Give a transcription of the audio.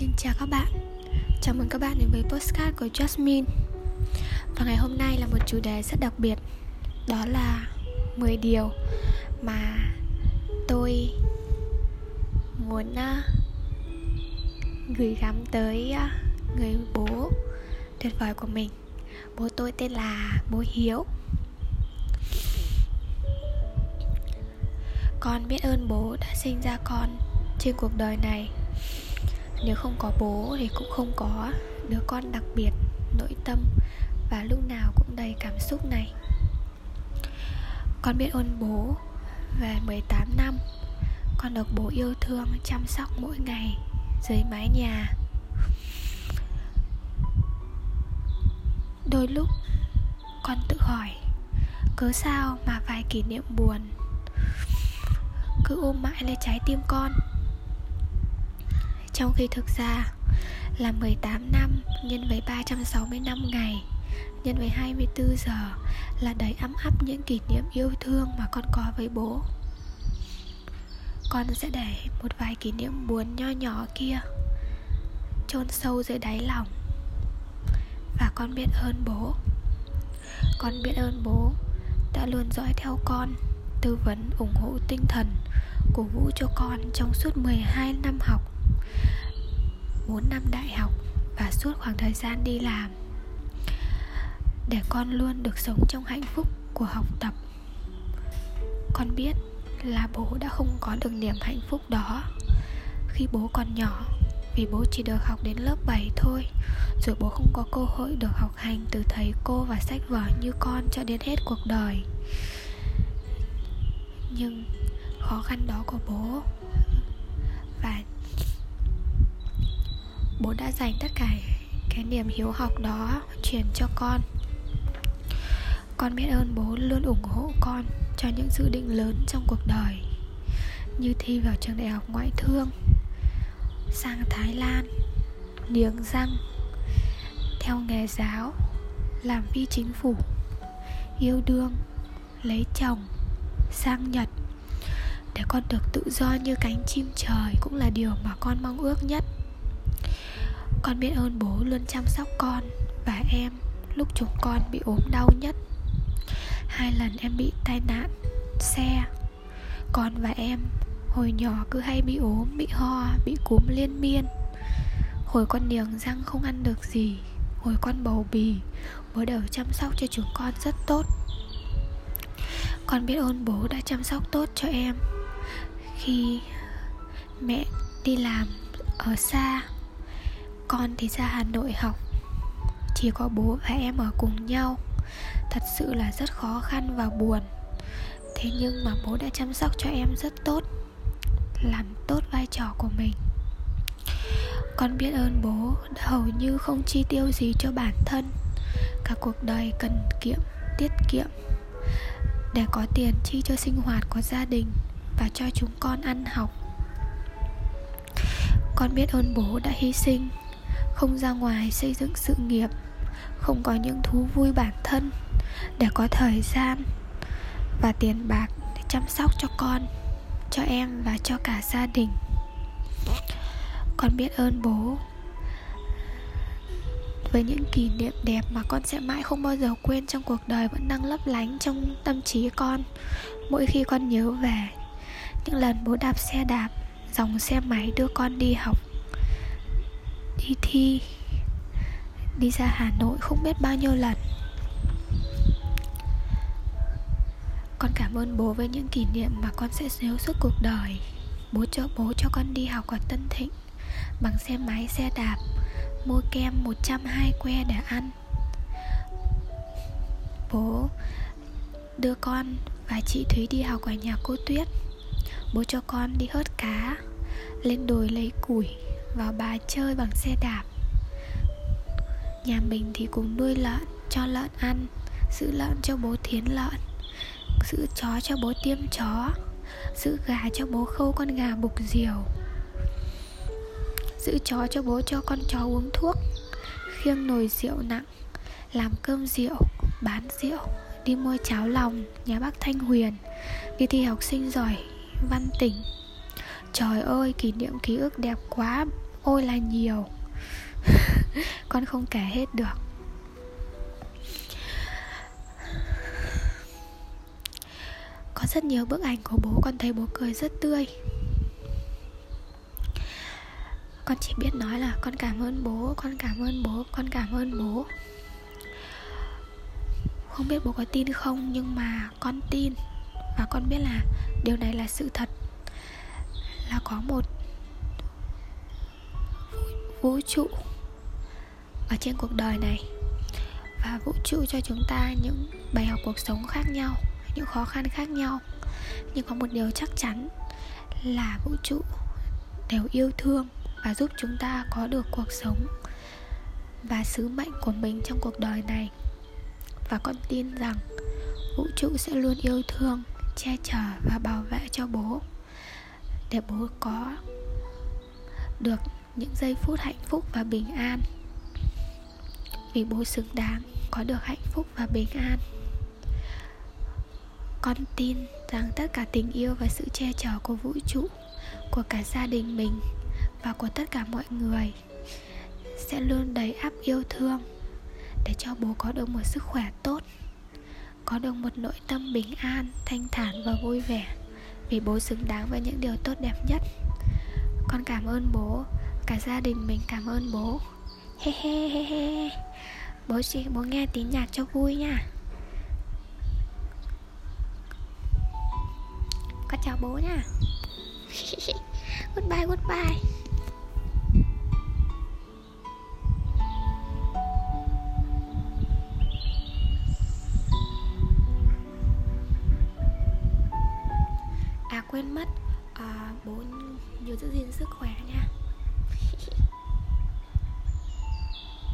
xin chào các bạn. Chào mừng các bạn đến với postcard của Jasmine. Và ngày hôm nay là một chủ đề rất đặc biệt. Đó là 10 điều mà tôi muốn à, gửi gắm tới à, người bố tuyệt vời của mình. Bố tôi tên là bố Hiếu. Con biết ơn bố đã sinh ra con trên cuộc đời này nếu không có bố thì cũng không có đứa con đặc biệt, nội tâm. Và lúc nào cũng đầy cảm xúc này. Con biết ơn bố về 18 năm. Con được bố yêu thương, chăm sóc mỗi ngày dưới mái nhà. Đôi lúc con tự hỏi, cớ sao mà vài kỷ niệm buồn? Cứ ôm mãi lấy trái tim con trong khi thực ra là 18 năm nhân với 365 ngày, nhân với 24 giờ là đầy ấm áp những kỷ niệm yêu thương mà con có với bố. Con sẽ để một vài kỷ niệm buồn nho nhỏ kia chôn sâu dưới đáy lòng. Và con biết ơn bố. Con biết ơn bố đã luôn dõi theo con, tư vấn, ủng hộ tinh thần cổ vũ cho con trong suốt 12 năm học. 4 năm đại học và suốt khoảng thời gian đi làm để con luôn được sống trong hạnh phúc của học tập. Con biết là bố đã không có được niềm hạnh phúc đó. Khi bố còn nhỏ, vì bố chỉ được học đến lớp 7 thôi, Rồi bố không có cơ hội được học hành từ thầy cô và sách vở như con cho đến hết cuộc đời. Nhưng khó khăn đó của bố Và bố đã dành tất cả cái niềm hiếu học đó truyền cho con. Con biết ơn bố luôn ủng hộ con cho những dự định lớn trong cuộc đời, như thi vào trường đại học ngoại thương, sang thái lan, niếng răng, theo nghề giáo, làm phi chính phủ, yêu đương, lấy chồng, sang nhật. Để con được tự do như cánh chim trời cũng là điều mà con mong ước nhất con biết ơn bố luôn chăm sóc con và em lúc chúng con bị ốm đau nhất. Hai lần em bị tai nạn xe, con và em hồi nhỏ cứ hay bị ốm, bị ho, bị cúm liên miên. Hồi con niềng răng không ăn được gì, hồi con bầu bì, bố đều chăm sóc cho chúng con rất tốt. Con biết ơn bố đã chăm sóc tốt cho em. Khi mẹ đi làm ở xa con thì ra Hà Nội học. Chỉ có bố và em ở cùng nhau. Thật sự là rất khó khăn và buồn. Thế nhưng mà bố đã chăm sóc cho em rất tốt Làm tốt vai trò của mình. Con biết ơn bố đã hầu như không chi tiêu gì cho bản thân. Cả cuộc đời cần kiệm, tiết kiệm Để có tiền chi cho sinh hoạt của gia đình Và cho chúng con ăn học. Con biết ơn bố đã hy sinh không ra ngoài xây dựng sự nghiệp, không có những thú vui bản thân để có thời gian và tiền bạc để chăm sóc cho con, cho em và cho cả gia đình. Con biết ơn bố với những kỷ niệm đẹp mà con sẽ mãi không bao giờ quên trong cuộc đời vẫn đang lấp lánh trong tâm trí con. Mỗi khi con nhớ về, những lần bố đạp xe đạp, dòng xe máy đưa con đi học đi thi. Đi ra hà nội không biết bao nhiêu lần. Con cảm ơn bố với những kỷ niệm mà con sẽ nhớ suốt cuộc đời. Bố cho bố cho con đi học ở tân thịnh, bằng xe máy, xe đạp, mua kem 120 que để ăn. Bố đưa con và chị Thúy đi học ở nhà cô Tuyết. Bố cho con đi hớt cá, Lên đồi lấy củi vào bà chơi bằng xe đạp. Nhà mình thì cùng nuôi lợn, Cho lợn ăn, Giữ lợn cho bố thiến lợn, Giữ chó cho bố tiêm chó, Giữ gà cho bố khâu con gà bục diều, Giữ chó cho bố cho con chó uống thuốc, Khiêng nồi rượu nặng, Làm cơm rượu, Bán rượu, Đi mua cháo lòng, Nhà bác Thanh Huyền. Đi thi học sinh giỏi, Văn tỉnh. Trời ơi, kỷ niệm ký ức đẹp quá. Ôi là nhiều. Con không kể hết được. Có rất nhiều bức ảnh của bố, con thấy bố cười rất tươi. Con chỉ biết nói là con cảm ơn bố, con cảm ơn bố, con cảm ơn bố. Không biết bố có tin không, nhưng mà con tin. Và con biết là điều này là sự thật là có một vũ trụ ở trên cuộc đời này. Và vũ trụ cho chúng ta những bài học cuộc sống khác nhau, những khó khăn khác nhau. Nhưng có một điều chắc chắn là vũ trụ đều yêu thương và giúp chúng ta có được cuộc sống và sứ mệnh của mình trong cuộc đời này. Và con tin rằng vũ trụ sẽ luôn yêu thương, che chở và bảo vệ cho bố để bố có được những giây phút hạnh phúc và bình an. Vì bố xứng đáng có được hạnh phúc và bình an. Con tin rằng tất cả tình yêu và sự che chở của vũ trụ, của cả gia đình mình và của tất cả mọi người sẽ luôn đầy áp yêu thương để cho bố có được một sức khỏe tốt, có được một nội tâm bình an, thanh thản và vui vẻ vì bố xứng đáng với những điều tốt đẹp nhất. Con cảm ơn bố. Cả gia đình mình cảm ơn bố. He he he he. Bố chị, bố nghe tí nhạc cho vui nha. Con chào bố nha. Goodbye goodbye. Quên mất. À, bố nhớ giữ gìn sức khỏe nha.